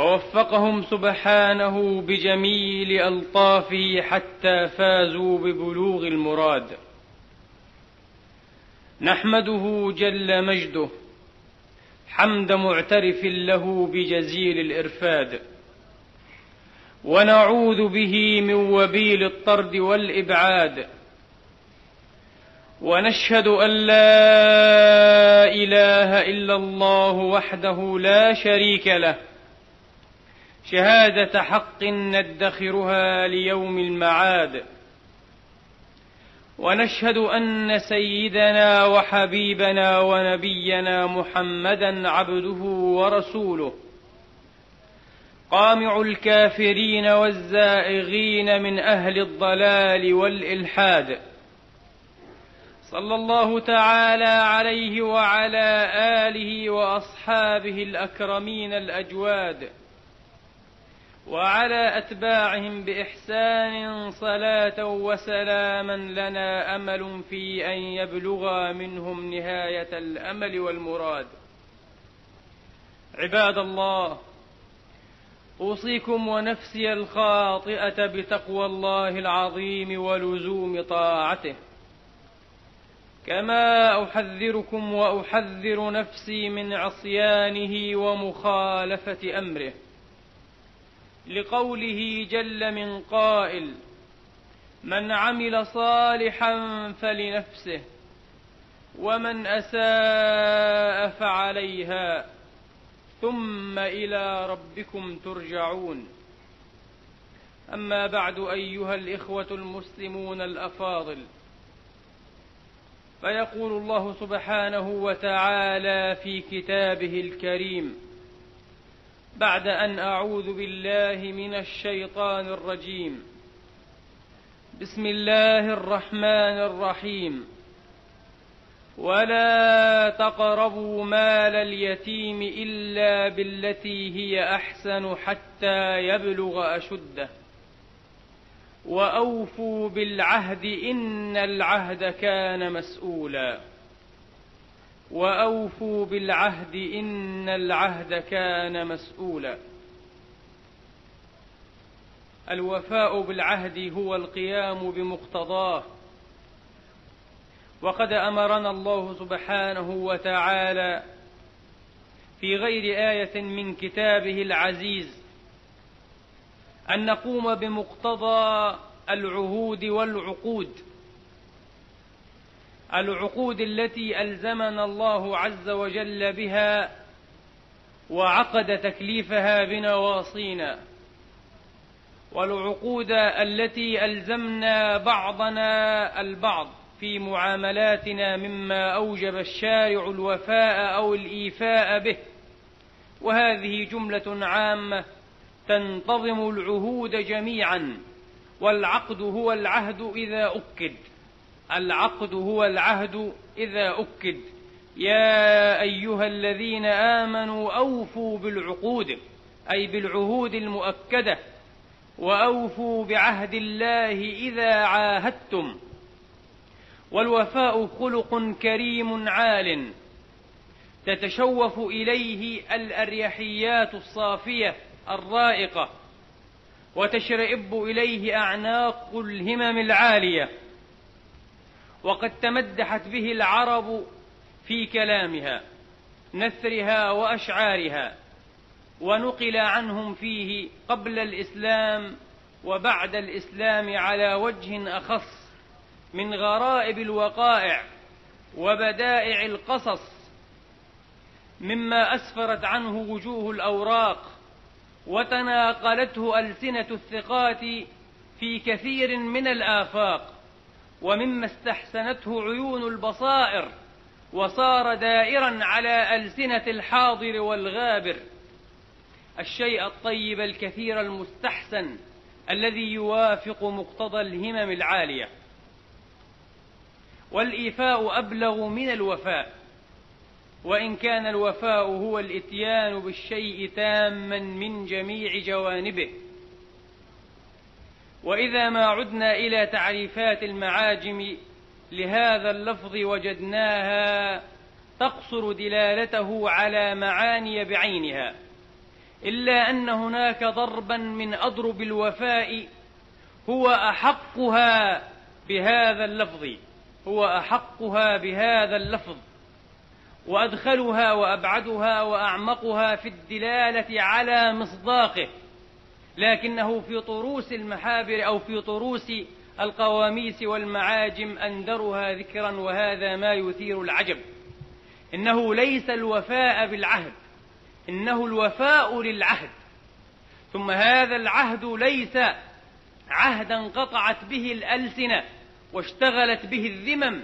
ووفقهم سبحانه بجميل ألطافه حتى فازوا ببلوغ المراد. نحمده جل مجده حمد معترف له بجزيل الإرفاد. ونعوذ به من وبيل الطرد والإبعاد. ونشهد أن لا إله إلا الله وحده لا شريك له. شهادة حق ندخرها ليوم المعاد. ونشهد أن سيدنا وحبيبنا ونبينا محمدا عبده ورسوله. قامع الكافرين والزائغين من أهل الضلال والإلحاد. صلى الله تعالى عليه وعلى آله وأصحابه الأكرمين الأجواد. وعلى أتباعهم بإحسان صلاة وسلاما لنا أمل في أن يبلغا منهم نهاية الأمل والمراد. عباد الله أوصيكم ونفسي الخاطئة بتقوى الله العظيم ولزوم طاعته. كما أحذركم وأحذر نفسي من عصيانه ومخالفة أمره. لقوله جل من قائل من عمل صالحا فلنفسه ومن أساء فعليها ثم إلى ربكم ترجعون. أما بعد أيها الإخوة المسلمون الأفاضل فيقول الله سبحانه وتعالى في كتابه الكريم بعد أن أعوذ بالله من الشيطان الرجيم. بسم الله الرحمن الرحيم. ولا تقربوا مال اليتيم إلا بالتي هي أحسن حتى يبلغ أشده. وأوفوا بالعهد إن العهد كان مسؤولا. وأوفوا بالعهد إن العهد كان مسؤولا. الوفاء بالعهد هو القيام بمقتضاه. وقد أمرنا الله سبحانه وتعالى في غير آية من كتابه العزيز أن نقوم بمقتضى العهود والعقود. العقود التي ألزمنا الله عز وجل بها وعقد تكليفها بنواصينا. والعقود التي ألزمنا بعضنا البعض في معاملاتنا مما أوجب الشارع الوفاء أو الإيفاء به. وهذه جملة عامة تنتظم العهود جميعا والعقد هو العهد إذا أكد. العقد هو العهد إذا أكد. يا أيها الذين آمنوا أوفوا بالعقود أي بالعهود المؤكدة وأوفوا بعهد الله إذا عاهدتم. والوفاء خلق كريم عال تتشوف إليه الأريحيات الصافية الرائقة وتشرئب إليه أعناق الهمم العالية. وقد تمدحت به العرب في كلامها نثرها وأشعارها ونقل عنهم فيه قبل الإسلام وبعد الإسلام على وجه أخص من غرائب الوقائع وبدائع القصص مما أسفرت عنه وجوه الأوراق وتناقلته ألسنة الثقات في كثير من الآفاق. ومما استحسنته عيون البصائر وصار دائرا على ألسنة الحاضر والغابر. الشيء الطيب الكثير المستحسن الذي يوافق مقتضى الهمم العالية. والإيفاء أبلغ من الوفاء. وإن كان الوفاء هو الإتيان بالشيء تاما من جميع جوانبه. وإذا ما عدنا إلى تعريفات المعاجم لهذا اللفظ وجدناها تقصر دلالته على معاني بعينها إلا أن هناك ضربا من أضرب الوفاء هو أحقها بهذا اللفظ هو أحقها بهذا اللفظ وأدخلها وأبعدها وأعمقها في الدلالة على مصداقه. لكنه في طروس المحابر أو في طروس القواميس والمعاجم أندرها ذكرا وهذا ما يثير العجب. إنه ليس الوفاء بالعهد إنه الوفاء للعهد. ثم هذا العهد ليس عهدا قطعت به الألسنة واشتغلت به الذمم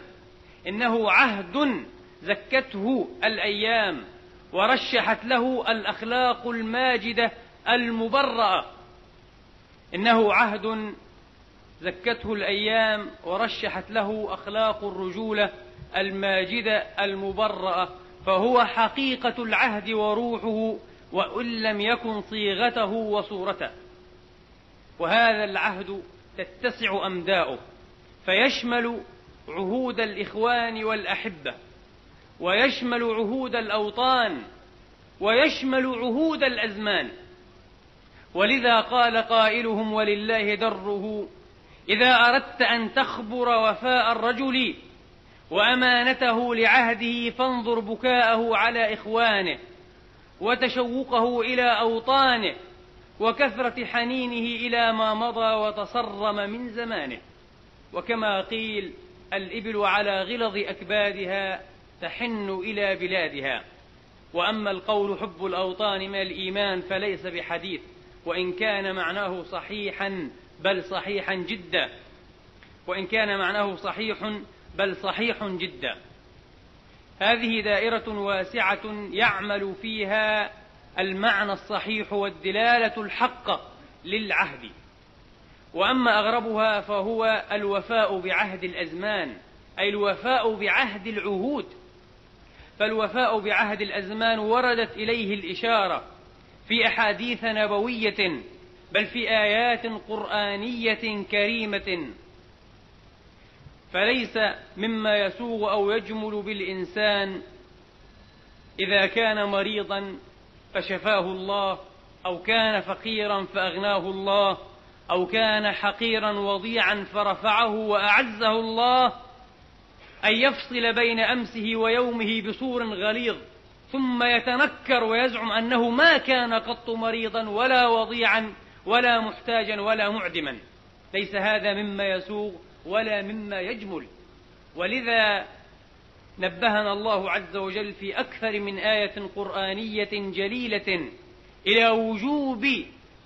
إنه عهد زكته الأيام ورشحت له الأخلاق الماجدة المبرأة. إنه عهد زكته الأيام ورشحت له أخلاق الرجولة الماجدة المبرأة فهو حقيقة العهد وروحه وإن لم يكن صيغته وصورته. وهذا العهد تتسع أمداؤه فيشمل عهود الإخوان والأحبة ويشمل عهود الأوطان ويشمل عهود الأزمان. ولذا قال قائلهم ولله دره إذا أردت أن تخبر وفاء الرجل وأمانته لعهده فانظر بكاءه على إخوانه وتشوقه إلى أوطانه وكثرة حنينه إلى ما مضى وتصرم من زمانه. وكما قيل الإبل على غلظ أكبادها تحن إلى بلادها. وأما القول حب الأوطان من الإيمان فليس بحديث. وإن كان معناه صحيحا بل صحيحا جدا. وإن كان معناه صحيح بل صحيح جدا. هذه دائرة واسعة يعمل فيها المعنى الصحيح والدلالة الحقة للعهد. وأما أغربها فهو الوفاء بعهد الأزمان أي الوفاء بعهد العهود. فالوفاء بعهد الأزمان وردت إليه الإشارة في أحاديث نبوية بل في آيات قرآنية كريمة. فليس مما يسوغ أو يجمل بالإنسان إذا كان مريضا فشفاه الله أو كان فقيرا فأغناه الله أو كان حقيرا وضيعا فرفعه وأعزه الله أن يفصل بين أمسه ويومه بصور غليظ. ثم يتنكر ويزعم أنه ما كان قط مريضا ولا وضيعا ولا محتاجا ولا معدما. ليس هذا مما يسوغ ولا مما يجمل. ولذا نبهنا الله عز وجل في أكثر من آية قرآنية جليلة إلى وجوب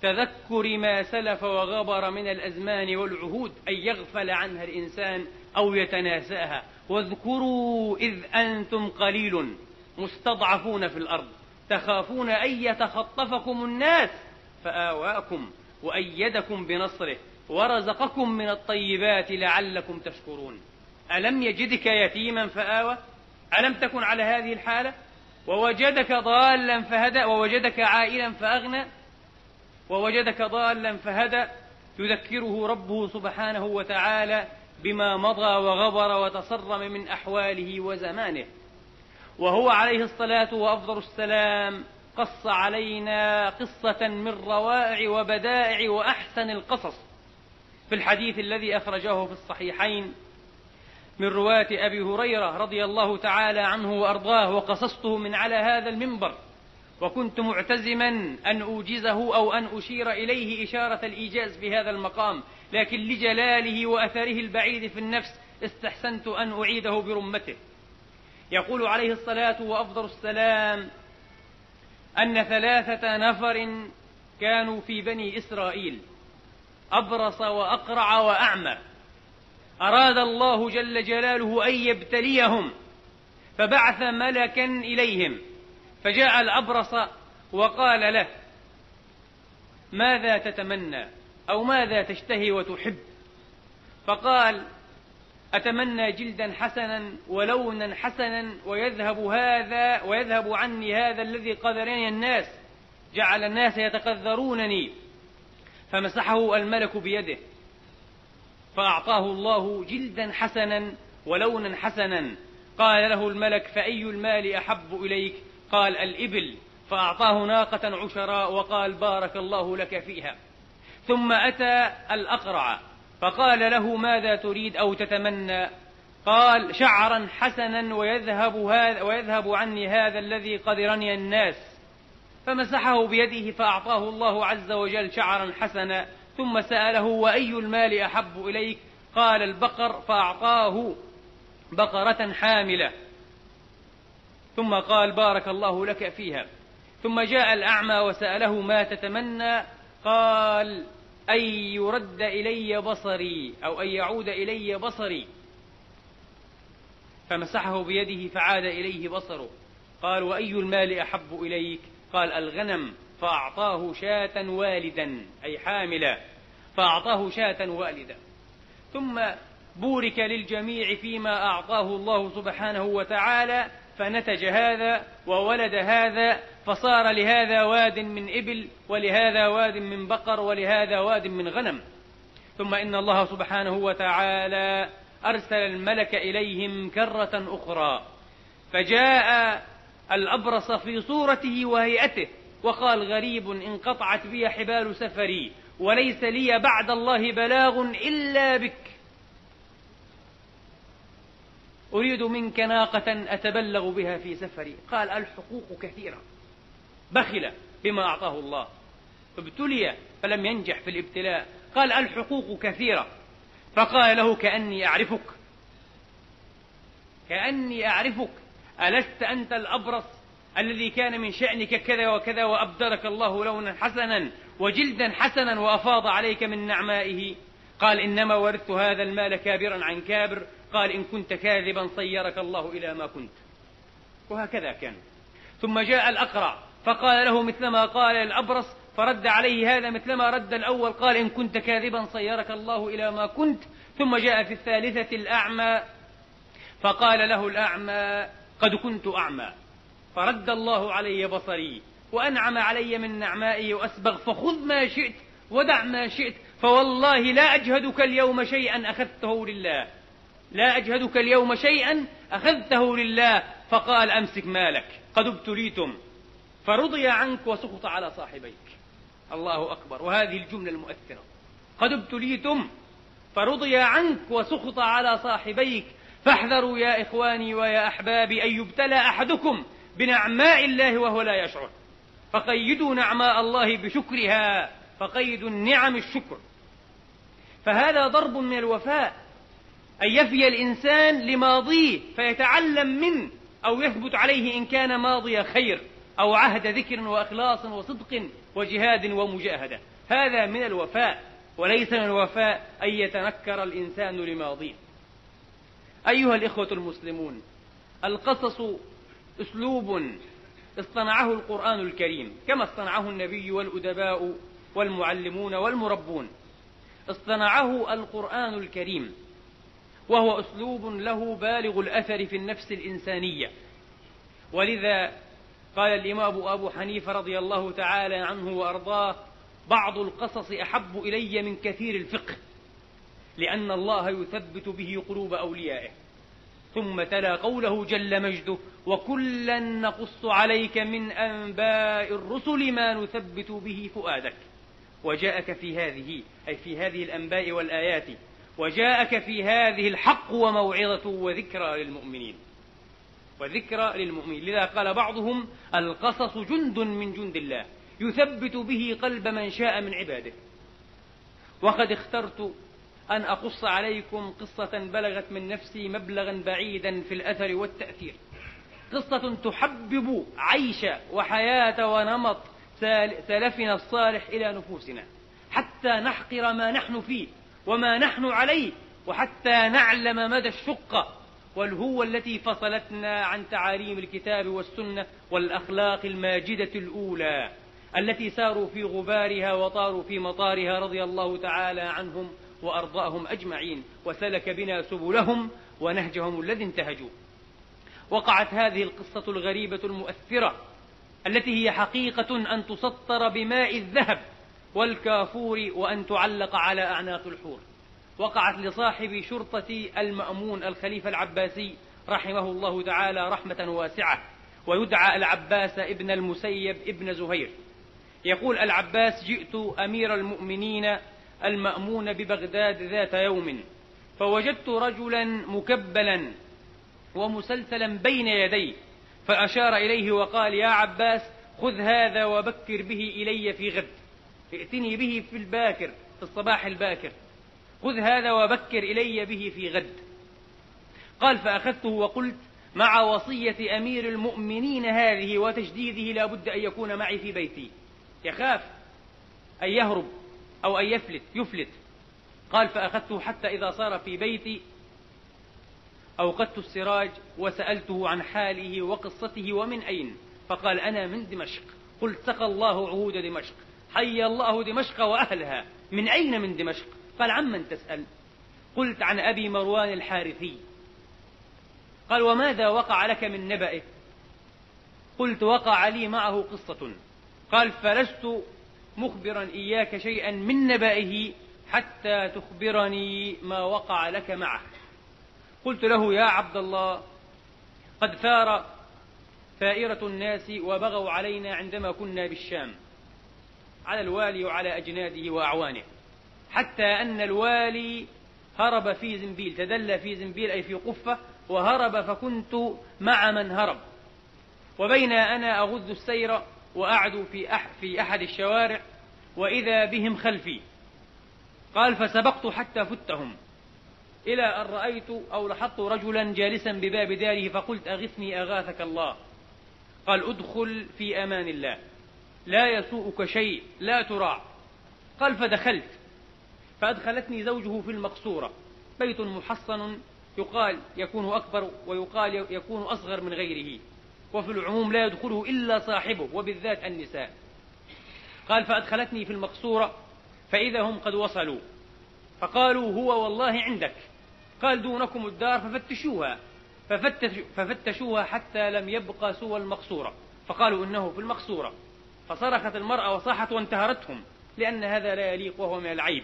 تذكر ما سلف وغبر من الأزمان والعهود أن يغفل عنها الإنسان أو يتناساها. واذكروا إذ أنتم قليل مستضعفون في الأرض تخافون أن يتخطفكم الناس فآواكم وأيدكم بنصره ورزقكم من الطيبات لعلكم تشكرون. ألم يجدك يتيما فآوى؟ ألم تكن على هذه الحالة؟ ووجدك ضالا فهدى ووجدك عائلا فأغنى؟ ووجدك ضالا فهدى يذكره ربه سبحانه وتعالى بما مضى وغبر وتصرم من أحواله وزمانه. وهو عليه الصلاة وأفضل السلام قص علينا قصة من روائع وبدائع وأحسن القصص في الحديث الذي أخرجه في الصحيحين من رواة أبي هريرة رضي الله تعالى عنه وأرضاه وقصصته من على هذا المنبر وكنت معتزما أن أوجزه أو أن أشير إليه إشارة الإيجاز بهذا المقام لكن لجلاله وأثره البعيد في النفس استحسنت أن أعيده برمته. يقول عليه الصلاة وأفضل السلام أن ثلاثة نفر كانوا في بني إسرائيل أبرص وأقرع وأعمى. أراد الله جل جلاله أن يبتليهم فبعث ملكا إليهم فجاء الأبرص وقال له ماذا تتمنى أو ماذا تشتهي وتحب؟ فقال أتمنى جلدا حسنا ولونا حسنا ويذهب هذا ويذهب عني هذا الذي قذرني الناس جعل الناس يتقذرونني فمسحه الملك بيده فأعطاه الله جلدا حسنا ولونا حسنا. قال له الملك فأي المال أحب إليك؟ قال الإبل. فأعطاه ناقة عشراء وقال بارك الله لك فيها. ثم أتى الأقرع. فقال له ماذا تريد أو تتمنى؟ قال شعرا حسنا ويذهب, هذا ويذهب عني هذا الذي قد رني الناس. فمسحه بيده فأعطاه الله عز وجل شعرا حسنا ثم سأله وأي المال أحب إليك؟ قال البقر فأعطاه بقرة حاملة. ثم قال بارك الله لك فيها. ثم جاء الأعمى وسأله ما تتمنى؟ قال أن يرد إلي بصري أو أن يعود إلي بصري. فمسحه بيده فعاد إليه بصره. قال وأي المال أحب إليك؟ قال الغنم. فأعطاه شاة والدا أي حاملا. فأعطاه شاة والدا. ثم بورك للجميع فيما أعطاه الله سبحانه وتعالى. فنتج هذا وولد هذا فصار لهذا واد من إبل ولهذا واد من بقر ولهذا واد من غنم. ثم إن الله سبحانه وتعالى أرسل الملك إليهم كرة أخرى فجاء الأبرص في صورته وهيئته وقال غريب انقطعت بي حبال سفري وليس لي بعد الله بلاغ إلا بك. أريد منك ناقة أتبلغ بها في سفري. قال الحقوق كثيرة. بخل بما أعطاه الله. ابتلي فلم ينجح في الابتلاء. قال الحقوق كثيرة. فقال له كأني أعرفك. كأني أعرفك. ألست أنت الأبرص الذي كان من شأنك كذا وكذا وأبدلك الله لونا حسنا وجلدا حسنا وأفاض عليك من نعمائه؟ قال إنما ورثت هذا المال كابرا عن كابر قال إن كنت كاذبا صيرك الله إلى ما كنت. وهكذا كان. ثم جاء الأقرع فقال له مثلما قال الأبرص فرد عليه هذا مثلما رد الأول قال إن كنت كاذبا صيرك الله إلى ما كنت. ثم جاء في الثالثة الأعمى فقال له الأعمى قد كنت أعمى. فرد الله علي بصري وأنعم علي من نعمائي وأسبغ فخذ ما شئت ودع ما شئت فوالله لا أجهدك اليوم شيئا أخذته لله. لا أجهدك اليوم شيئا أخذته لله فقال أمسك مالك قد ابتليتم فرضي عنك وسقط على صاحبيك. الله أكبر. وهذه الجملة المؤثرة. قد ابتليتم فرضي عنك وسقط على صاحبيك. فاحذروا يا إخواني ويا أحبابي أن يبتلى أحدكم بنعماء الله وهو لا يشعر. فقيدوا نعماء الله بشكرها فقيدوا النعم الشكر. فهذا ضرب من الوفاء. أن يفي الإنسان لماضيه فيتعلم منه أو يثبت عليه إن كان ماضي خير أو عهد ذكر وإخلاص وصدق وجهاد ومجاهدة. هذا من الوفاء وليس من الوفاء أن يتنكر الإنسان لماضيه. أيها الإخوة المسلمون القصص أسلوب اصطنعه القرآن الكريم كما اصطنعه النبي والأدباء والمعلمون والمربون. اصطنعه القرآن الكريم وهو أسلوب له بالغ الأثر في النفس الإنسانية. ولذا قال الإمام أبو حنيفة رضي الله تعالى عنه وأرضاه بعض القصص أحب إلي من كثير الفقه لأن الله يثبت به قلوب أوليائه. ثم تلا قوله جل مجده وكلا نقص عليك من أنباء الرسل ما نثبت به فؤادك. وجاءك في هذه أي في هذه الأنباء والآيات وجاءك في هذه الحق وموعظة وذكرى للمؤمنين. وذكرى للمؤمنين. لذا قال بعضهم القصص جند من جند الله. يثبت به قلب من شاء من عباده. وقد اخترت أن أقص عليكم قصة بلغت من نفسي مبلغا بعيدا في الأثر والتأثير. قصة تحبب عيش وحياة ونمط سلفنا الصالح إلى نفوسنا. حتى نحقر ما نحن فيه. وما نحن عليه وحتى نعلم مدى الشقة والهوة التي فصلتنا عن تعاليم الكتاب والسنة والأخلاق الماجدة الأولى التي ساروا في غبارها وطاروا في مطارها رضي الله تعالى عنهم وأرضاهم أجمعين وسلك بنا سبلهم ونهجهم الذي انتهجوا. وقعت هذه القصة الغريبة المؤثرة التي هي حقيقة أن تسطر بماء الذهب. والكافور وأن تعلق على أعناق الحور. وقعت لصاحب شرطة المأمون الخليفة العباسي رحمه الله تعالى رحمة واسعة ويدعى العباس ابن المسيب ابن زهير. يقول العباس جئت أمير المؤمنين المأمون ببغداد ذات يوم فوجدت رجلا مكبلا ومسلسلا بين يديه فأشار إليه وقال يا عباس خذ هذا وبكر به إلي في غد. ائتني به في الباكر في الصباح الباكر. خذ هذا وبكر إلي به في غد. قال فأخذته وقلت مع وصية أمير المؤمنين هذه وتشديده لا بد أن يكون معي في بيتي. يخاف أن يهرب أو أن يفلت يفلت. قال فأخذته حتى إذا صار في بيتي. أوقدت السراج وسألته عن حاله وقصته ومن أين؟ فقال أنا من دمشق. قلت سقى الله عهود دمشق. حي الله دمشق وأهلها. من أين من دمشق؟ قال عمن تسأل. قلت عن أبي مروان الحارثي. قال وماذا وقع لك من نبأه؟ قلت وقع لي معه قصة. قال فلست مخبرا إياك شيئا من نبأه حتى تخبرني ما وقع لك معه. قلت له يا عبد الله قد ثار ثائرة الناس وبغوا علينا عندما كنا بالشام. على الوالي وعلى أجناده وأعوانه حتى أن الوالي هرب في زنبيل تدلى في زنبيل أي في قفة وهرب فكنت مع من هرب. وبين أنا أغذ السير وأعدو في, أح في أحد الشوارع وإذا بهم خلفي. قال فسبقت حتى فتهم. إلى أن رأيت أو لاحظت رجلا جالسا بباب داره فقلت أغثني أغاثك الله؟ قال أدخل في أمان الله. لا يسوءك شيء لا تراع قال فدخلت. فأدخلتني زوجه في المقصورة. بيت محصن يقال يكون أكبر ويقال يكون أصغر من غيره. وفي العموم لا يدخله إلا صاحبه وبالذات النساء. قال فأدخلتني في المقصورة فإذا هم قد وصلوا. فقالوا هو والله عندك. قال دونكم الدار ففتشوها. ففتش ففتشوها حتى لم يبقى سوى المقصورة. فقالوا إنه في المقصورة. فصرخت المرأة وصاحت وانتهرتهم لأن هذا لا يليق وهو من العيب.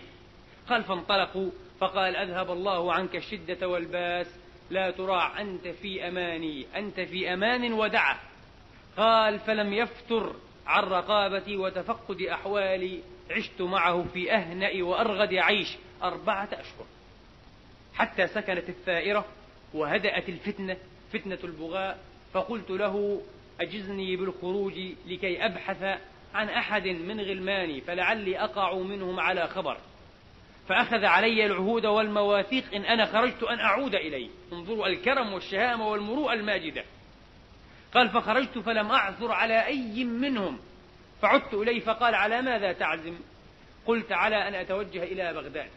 قال فانطلقوا فقال أذهب الله عنك الشدة والباس لا تراع أنت في أماني أنت في أمان ودعة. قال فلم يفتر عن رقابتي وتفقد أحوالي عشت معه في أهنأ وأرغد عيش أربعة أشهر. حتى سكنت الثائرة وهدأت الفتنة فتنة البغاء فقلت له أجزني بالخروج لكي أبحث عن أحد من غلماني فلعلي أقع منهم على خبر. فأخذ علي العهود والمواثيق إن أنا خرجت أن أعود إليه. انظروا الكرم والشهامة والمروءة الماجدة. قال فخرجت فلم أعثر على أي منهم. فعدت إليه فقال على ماذا تعزم؟ قلت على أن أتوجه إلى بغداد.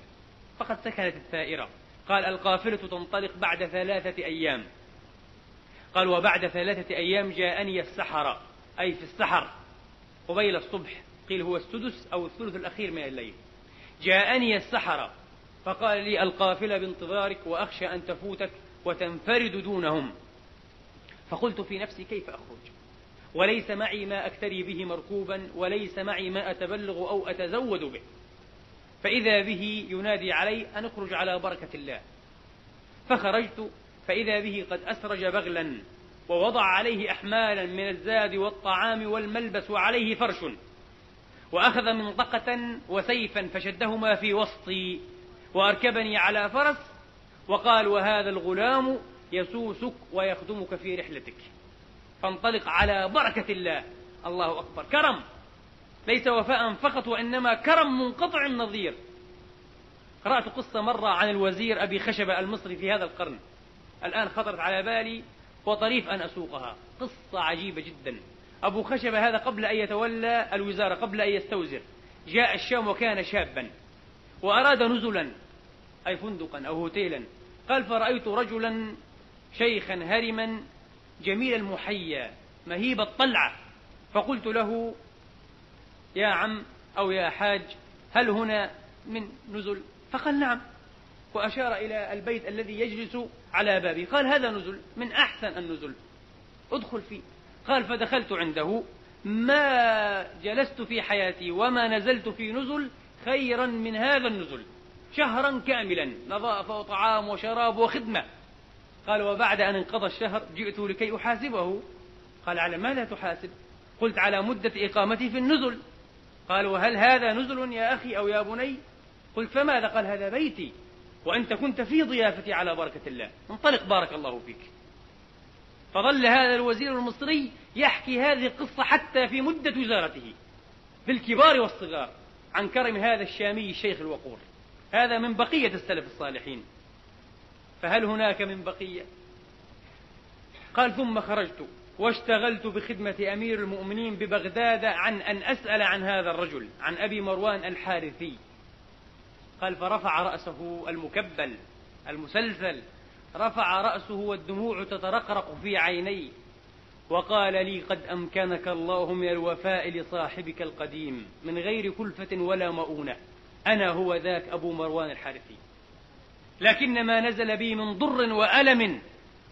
فقد سكنت الثائرة قال القافلة تنطلق بعد ثلاثة أيام. قال وبعد ثلاثة أيام جاءني السحرة أي في السحر قبيل الصبح قيل هو السدس أو الثلث الأخير من الليل. جاءني السحرة فقال لي القافلة بانتظارك وأخشى أن تفوتك وتنفرد دونهم. فقلت في نفسي كيف أخرج؟ وليس معي ما أكتري به مركوبا وليس معي ما أتبلغ أو أتزود به. فإذا به ينادي علي أن اخرج على بركة الله. فخرجت فإذا به قد أسرج بغلا ووضع عليه أحمالا من الزاد والطعام والملبس وعليه فرش وأخذ منطقة وسيفا فشدهما في وسطي وأركبني على فرس وقال وهذا الغلام يسوسك ويخدمك في رحلتك. فانطلق على بركة الله. الله أكبر. كرم. ليس وفاء فقط وإنما كرم منقطع النظير. قرأت قصة مرة عن الوزير أبي خشبة المصري في هذا القرن. الآن خطرت على بالي وطريف أن أسوقها. قصة عجيبة جدا. أبو خشبة هذا قبل أن يتولى الوزارة قبل أن يستوزر. جاء الشام وكان شابا. وأراد نزلا أي فندقا أو هوتيلا. قال فرأيت رجلا شيخا هرما جميل المحيا مهيب الطلعة. فقلت له يا عم أو يا حاج هل هنا من نزل؟ فقال نعم. وأشار إلى البيت الذي يجلس على بابي. قال هذا نزل من أحسن النزل. ادخل فيه. قال فدخلت عنده. ما جلست في حياتي وما نزلت في نزل خيرا من هذا النزل. شهرا كاملا. نظافة وطعام وشراب وخدمة. قال وبعد أن انقضى الشهر جئت لكي أحاسبه. قال على ماذا تحاسب؟ قلت على مدة إقامتي في النزل. قال وهل هذا نزل يا أخي أو يا بني؟ قلت فماذا؟ قال هذا بيتي. وأنت كنت في ضيافتي على بركة الله. انطلق بارك الله فيك. فظل هذا الوزير المصري يحكي هذه القصة حتى في مدة وزارته. بالكبار والصغار عن كرم هذا الشامي الشيخ الوقور. هذا من بقية السلف الصالحين. فهل هناك من بقية؟ قال ثم خرجت واشتغلت بخدمة أمير المؤمنين ببغداد عن أن أسأل عن هذا الرجل عن أبي مروان الحارثي. قال فرفع رأسه المكبل المسلسل رفع رأسه والدموع تترقرق في عينيه وقال لي قد أمكنك الله من الوفاء لصاحبك القديم من غير كلفة ولا مؤونة. أنا هو ذاك أبو مروان الحارثي. لكن ما نزل بي من ضر وألم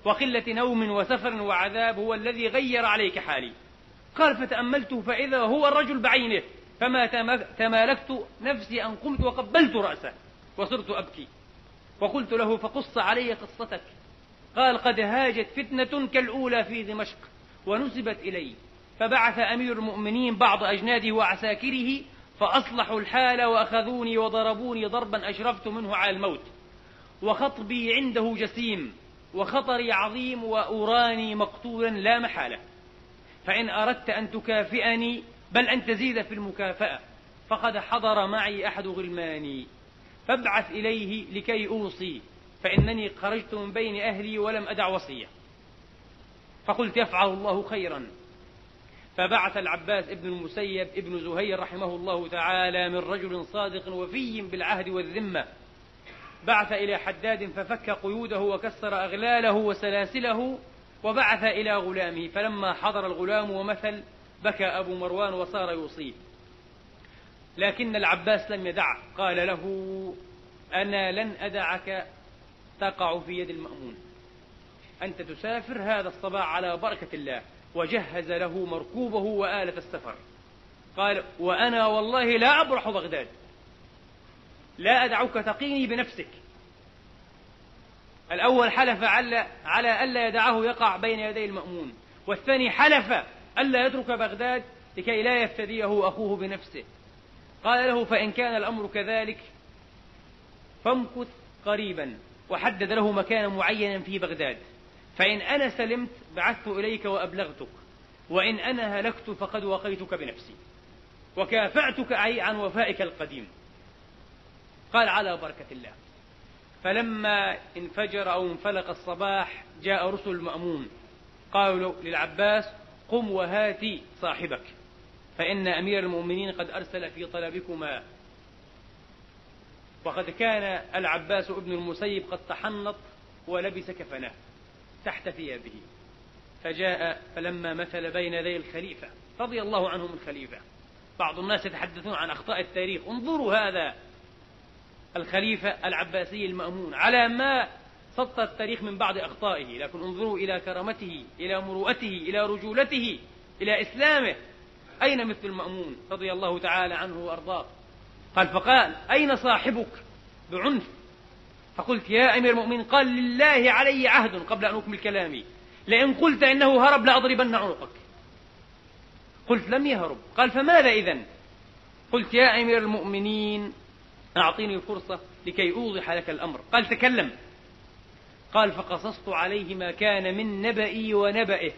وقلة نوم وسفر وعذاب هو الذي غير عليك حالي. قال فتأملته فإذا هو الرجل بعينه. فما تمالكت نفسي أن قمت وقبلت رأسه وصرت أبكي. وقلت له فقص علي قصتك. قال قد هاجت فتنة كالأولى في دمشق ونسبت إلي. فبعث أمير المؤمنين بعض أجناده وعساكره فأصلحوا الحال وأخذوني وضربوني ضربا أشرفت منه على الموت. وخطبي عنده جسيم وخطري عظيم وأراني مقتولا لا محالة. فإن أردت أن تكافئني بل أن تزيد في المكافأة. فقد حضر معي أحد غلماني. فابعث إليه لكي أوصي. فإنني خرجت من بين أهلي ولم أدع وصية. فقلت يفعل الله خيرا. فبعث العباس ابن المسيب ابن زهير رحمه الله تعالى من رجل صادق وفي بالعهد والذمة. بعث إلى حداد ففك قيوده وكسر أغلاله وسلاسله وبعث إلى غلامه. فلما حضر الغلام ومثل بكى أبو مروان وصار يوصيه. لكن العباس لم يدعه قال له أنا لن أدعك تقع في يد المأمون. أنت تسافر هذا الصباح على بركة الله. وجهز له مركوبه وآلة السفر. قال وأنا والله لا أبرح بغداد. لا أدعوك تقيني بنفسك. الأول حلف على على ألا يدعه يقع بين يدي المأمون. والثاني حلف ألا يترك بغداد لكي لا يفتديه أخوه بنفسه. قال له فإن كان الأمر كذلك فامكث قريبا وحدد له مكانا معينا في بغداد. فإن أنا سلمت بعثت إليك وأبلغتك. وإن أنا هلكت فقد وقيتك بنفسي. وكافأتك أي عن وفائك القديم. قال على بركة الله. فلما انفجر أو انفلق الصباح جاء رسل المأمون قالوا للعباس قم وهاتي صاحبك. فإن أمير المؤمنين قد أرسل في طلبكما. وقد كان العباس ابن المسيب قد تحنط ولبس كفنه تحت ثيابه. فجاء فلما مثل بين يدي الخليفة رضي الله عنهم الخليفة. بعض الناس يتحدثون عن أخطاء التاريخ. انظروا هذا الخليفة العباسي المأمون على ما سطر التاريخ من بعض أخطائه لكن انظروا إلى كرامته إلى مروءته إلى رجولته إلى إسلامه. أين مثل المأمون رضي الله تعالى عنه وأرضاه؟ قال فقال أين صاحبك؟ بعنف. فقلت يا أمير المؤمنين قال لله علي عهد قبل أن أكمل كلامي. لئن قلت إنه هرب لأضربن عنقك. قلت لم يهرب. قال فماذا إذن؟ قلت يا أمير المؤمنين أعطيني فرصة لكي أوضح لك الأمر. قال تكلم. قال فقصصت عليه ما كان من نبئي ونبئه.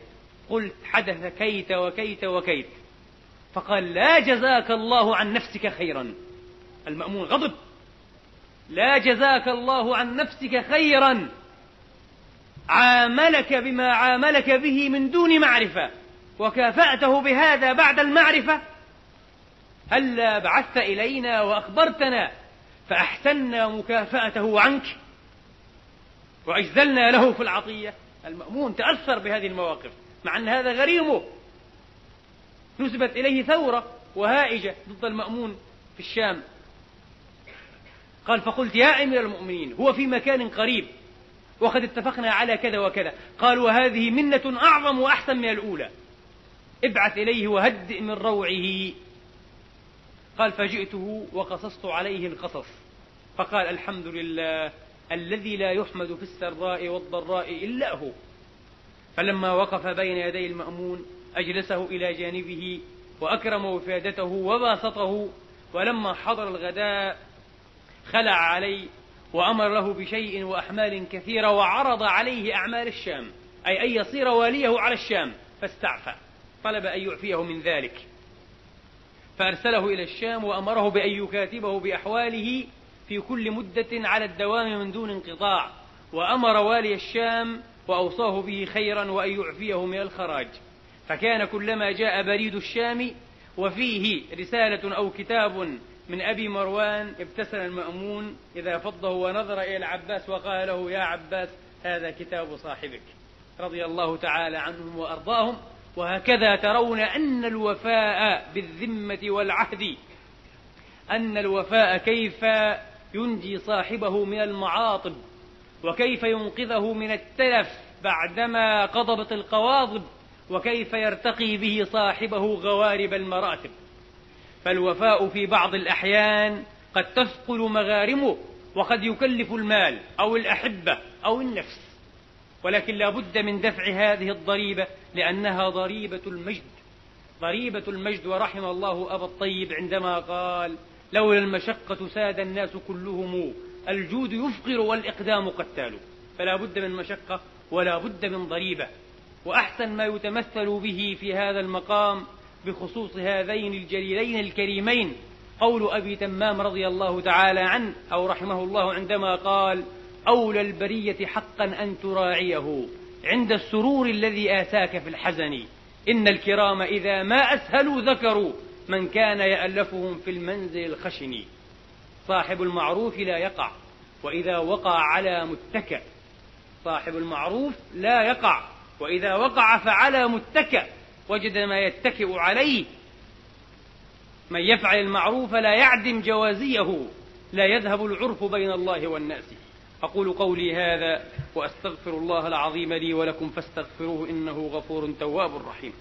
قلت حدث كيت وكيت وكيت. فقال لا جزاك الله عن نفسك خيرا. المأمون غضب. لا جزاك الله عن نفسك خيرا. عاملك بما عاملك به من دون معرفة. وكافأته بهذا بعد المعرفة. هلا بعثت إلينا وأخبرتنا فأحسنا مكافأته عنك؟ وأجزلنا له في العطية. المأمون تأثر بهذه المواقف مع أن هذا غريمه نسبت إليه ثورة وهائجة ضد المأمون في الشام. قال فقلت يا أمير المؤمنين هو في مكان قريب وقد اتفقنا على كذا وكذا. قال وهذه منة أعظم وأحسن من الأولى. ابعث إليه وهدئ من روعه. قال فجئته وقصصت عليه القصص. فقال الحمد لله. الذي لا يحمد في السراء والضراء إلا هو. فلما وقف بين يدي المأمون أجلسه إلى جانبه وأكرم وفادته وباسطه ولما حضر الغداء خلع عليه وأمر له بشيء وأحمال كثيرة وعرض عليه أعمال الشام أي أن يصير واليه على الشام فاستعفى طلب أن يعفيه من ذلك. فأرسله إلى الشام وأمره بأن يكاتبه بأحواله في كل مدة على الدوام من دون انقطاع وأمر والي الشام وأوصاه به خيرا وأن يعفيه من الخراج. فكان كلما جاء بريد الشام وفيه رسالة أو كتاب من أبي مروان ابتسم المأمون إذا فضه ونظر إلى العباس وقال له يا عباس هذا كتاب صاحبك. رضي الله تعالى عنهم وأرضاهم. وهكذا ترون أن الوفاء بالذمة والعهد. أن الوفاء كيف ينجي صاحبه من المعاطب وكيف ينقذه من التلف بعدما قضبت القواضب وكيف يرتقي به صاحبه غوارب المراتب. فالوفاء في بعض الأحيان قد تثقل مغارمه وقد يكلف المال أو الأحبة أو النفس. ولكن لا بد من دفع هذه الضريبة لأنها ضريبة المجد. ضريبة المجد ورحم الله أبا الطيب عندما قال لولا المشقة ساد الناس كلهم الجود يفقر والإقدام قتال. فلا بد من مشقة ولا بد من ضريبة. وأحسن ما يتمثل به في هذا المقام بخصوص هذين الجليلين الكريمين قول أبي تمام رضي الله تعالى عنه أو رحمه الله عندما قال أولى البرية حقا أن تراعيه عند السرور الذي آتاك في الحزن. إن الكرام إذا ما أسهلوا ذكروا. من كان يألفهم في المنزل الخشن. صاحب المعروف لا يقع وإذا وقع على متكأ صاحب المعروف لا يقع وإذا وقع فعلى متكأ وجد ما يتكئ عليه. من يفعل المعروف لا يعدم جوازيه لا يذهب العرف بين الله والناس. أقول قولي هذا وأستغفر الله العظيم لي ولكم فاستغفروه إنه غفور تواب رحيم.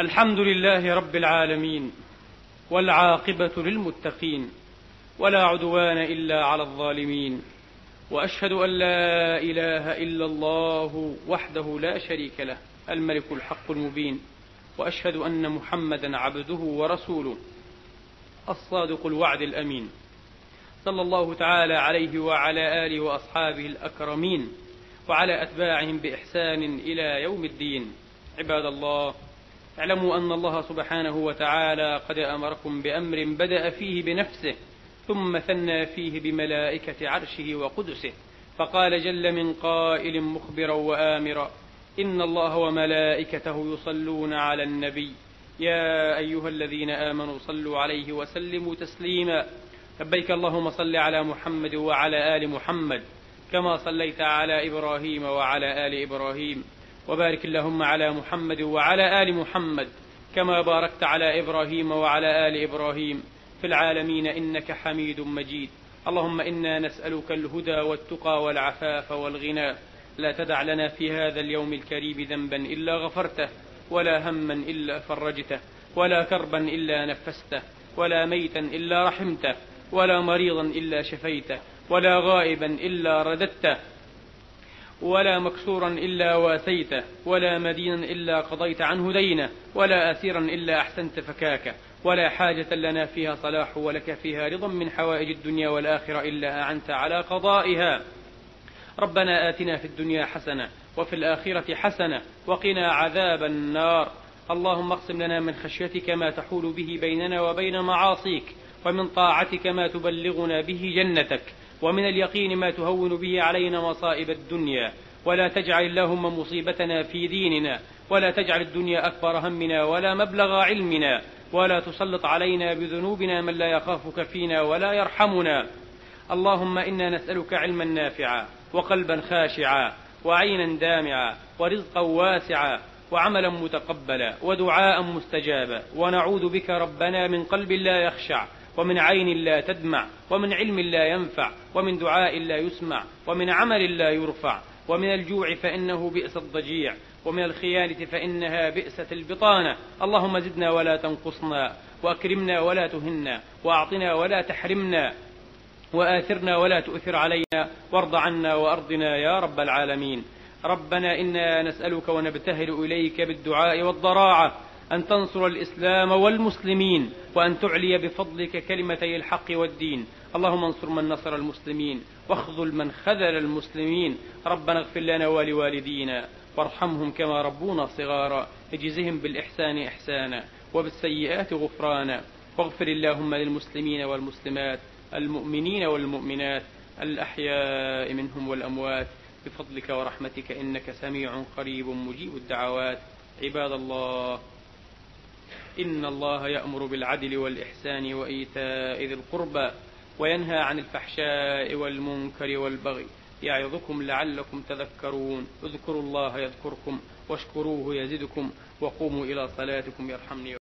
الحمد لله رب العالمين والعاقبة للمتقين ولا عدوان إلا على الظالمين وأشهد أن لا إله إلا الله وحده لا شريك له الملك الحق المبين وأشهد أن محمدا عبده ورسوله الصادق الوعد الأمين. صلى الله تعالى عليه وعلى آله وأصحابه الأكرمين وعلى أتباعهم بإحسان إلى يوم الدين. عباد الله اعلموا أن الله سبحانه وتعالى قد أمركم بأمر بدأ فيه بنفسه ثم ثنى فيه بملائكة عرشه وقدسه فقال جل من قائل مخبرا وآمرا إن الله وملائكته يصلون على النبي. يا أيها الذين آمنوا صلوا عليه وسلموا تسليما. لبيك اللهم صل على محمد وعلى آل محمد كما صليت على إبراهيم وعلى آل إبراهيم. وبارك اللهم على محمد وعلى آل محمد كما باركت على إبراهيم وعلى آل إبراهيم في العالمين إنك حميد مجيد. اللهم إنا نسألك الهدى والتقى والعفاف والغنى. لا تدع لنا في هذا اليوم الكريم ذنبا إلا غفرته ولا هما إلا فرجته ولا كربا إلا نفسته ولا ميتا إلا رحمته ولا مريضا إلا شفيته ولا غائبا إلا رددته. ولا مكسورا إلا واسيته ولا مدينا إلا قضيت عنه دينه ولا أسيرا إلا أحسنت فكاكه ولا حاجة لنا فيها صلاح ولك فيها رضا من حوائج الدنيا والآخرة إلا أعنت على قضائها. ربنا آتنا في الدنيا حسنة وفي الآخرة حسنة وقنا عذاب النار. اللهم اقسم لنا من خشيتك ما تحول به بيننا وبين معاصيك ومن طاعتك ما تبلغنا به جنتك. ومن اليقين ما تهون به علينا مصائب الدنيا ولا تجعل اللهم مصيبتنا في ديننا ولا تجعل الدنيا أكبر همنا ولا مبلغ علمنا ولا تسلط علينا بذنوبنا من لا يخافك فينا ولا يرحمنا. اللهم إنا نسألك علما نافعا وقلبا خاشعا وعينا دامعا ورزقا واسعا وعملا متقبلا ودعاء مستجابا. ونعوذ بك ربنا من قلب لا يخشع ومن عين لا تدمع ومن علم لا ينفع ومن دعاء لا يسمع ومن عمل لا يرفع ومن الجوع فإنه بئس الضجيع ومن الخيانة فإنها بئست البطانة. اللهم زدنا ولا تنقصنا وأكرمنا ولا تهنا وأعطنا ولا تحرمنا وآثرنا ولا تؤثر علينا وارض عنا وأرضنا يا رب العالمين. ربنا إنا نسألك ونبتهل إليك بالدعاء والضراعة أن تنصر الإسلام والمسلمين وأن تعلي بفضلك كلمتي الحق والدين. اللهم انصر من نصر المسلمين واخذل من خذل المسلمين. ربنا اغفر لنا ولوالدينا وارحمهم كما ربونا صغارا. اجزهم بالإحسان إحسانا وبالسيئات غفرانا. واغفر اللهم للمسلمين والمسلمات المؤمنين والمؤمنات الأحياء منهم والأموات. بفضلك ورحمتك إنك سميع قريب مجيب الدعوات. عباد الله إن الله يأمر بالعدل والإحسان وإيتاء ذي القربى وينهى عن الفحشاء والمنكر والبغي يعظكم لعلكم تذكرون. اذكروا الله يذكركم واشكروه يزدكم وقوموا إلى صلاتكم يرحمني